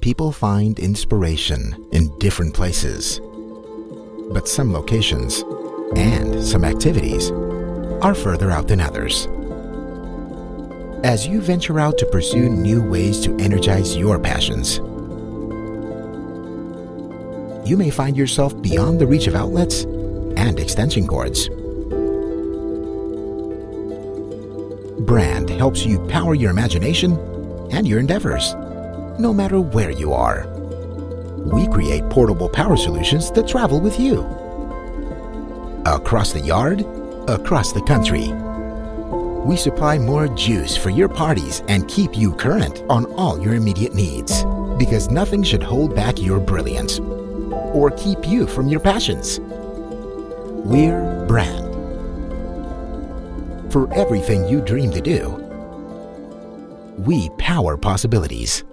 people find inspiration in different places. But some locations and some activities are further out than others. As you venture out to pursue new ways to energize your passions, you may find yourself beyond the reach of outlets and extension cords. Brand helps you power your imagination and your endeavors, no matter where you are. We create portable power solutions that travel with you. Across the yard, across the country. We supply more juice for your parties and keep you current on all your immediate needs. Because nothing should hold back your brilliance or keep you from your passions. We're Brand. For everything you dream to do, we power possibilities.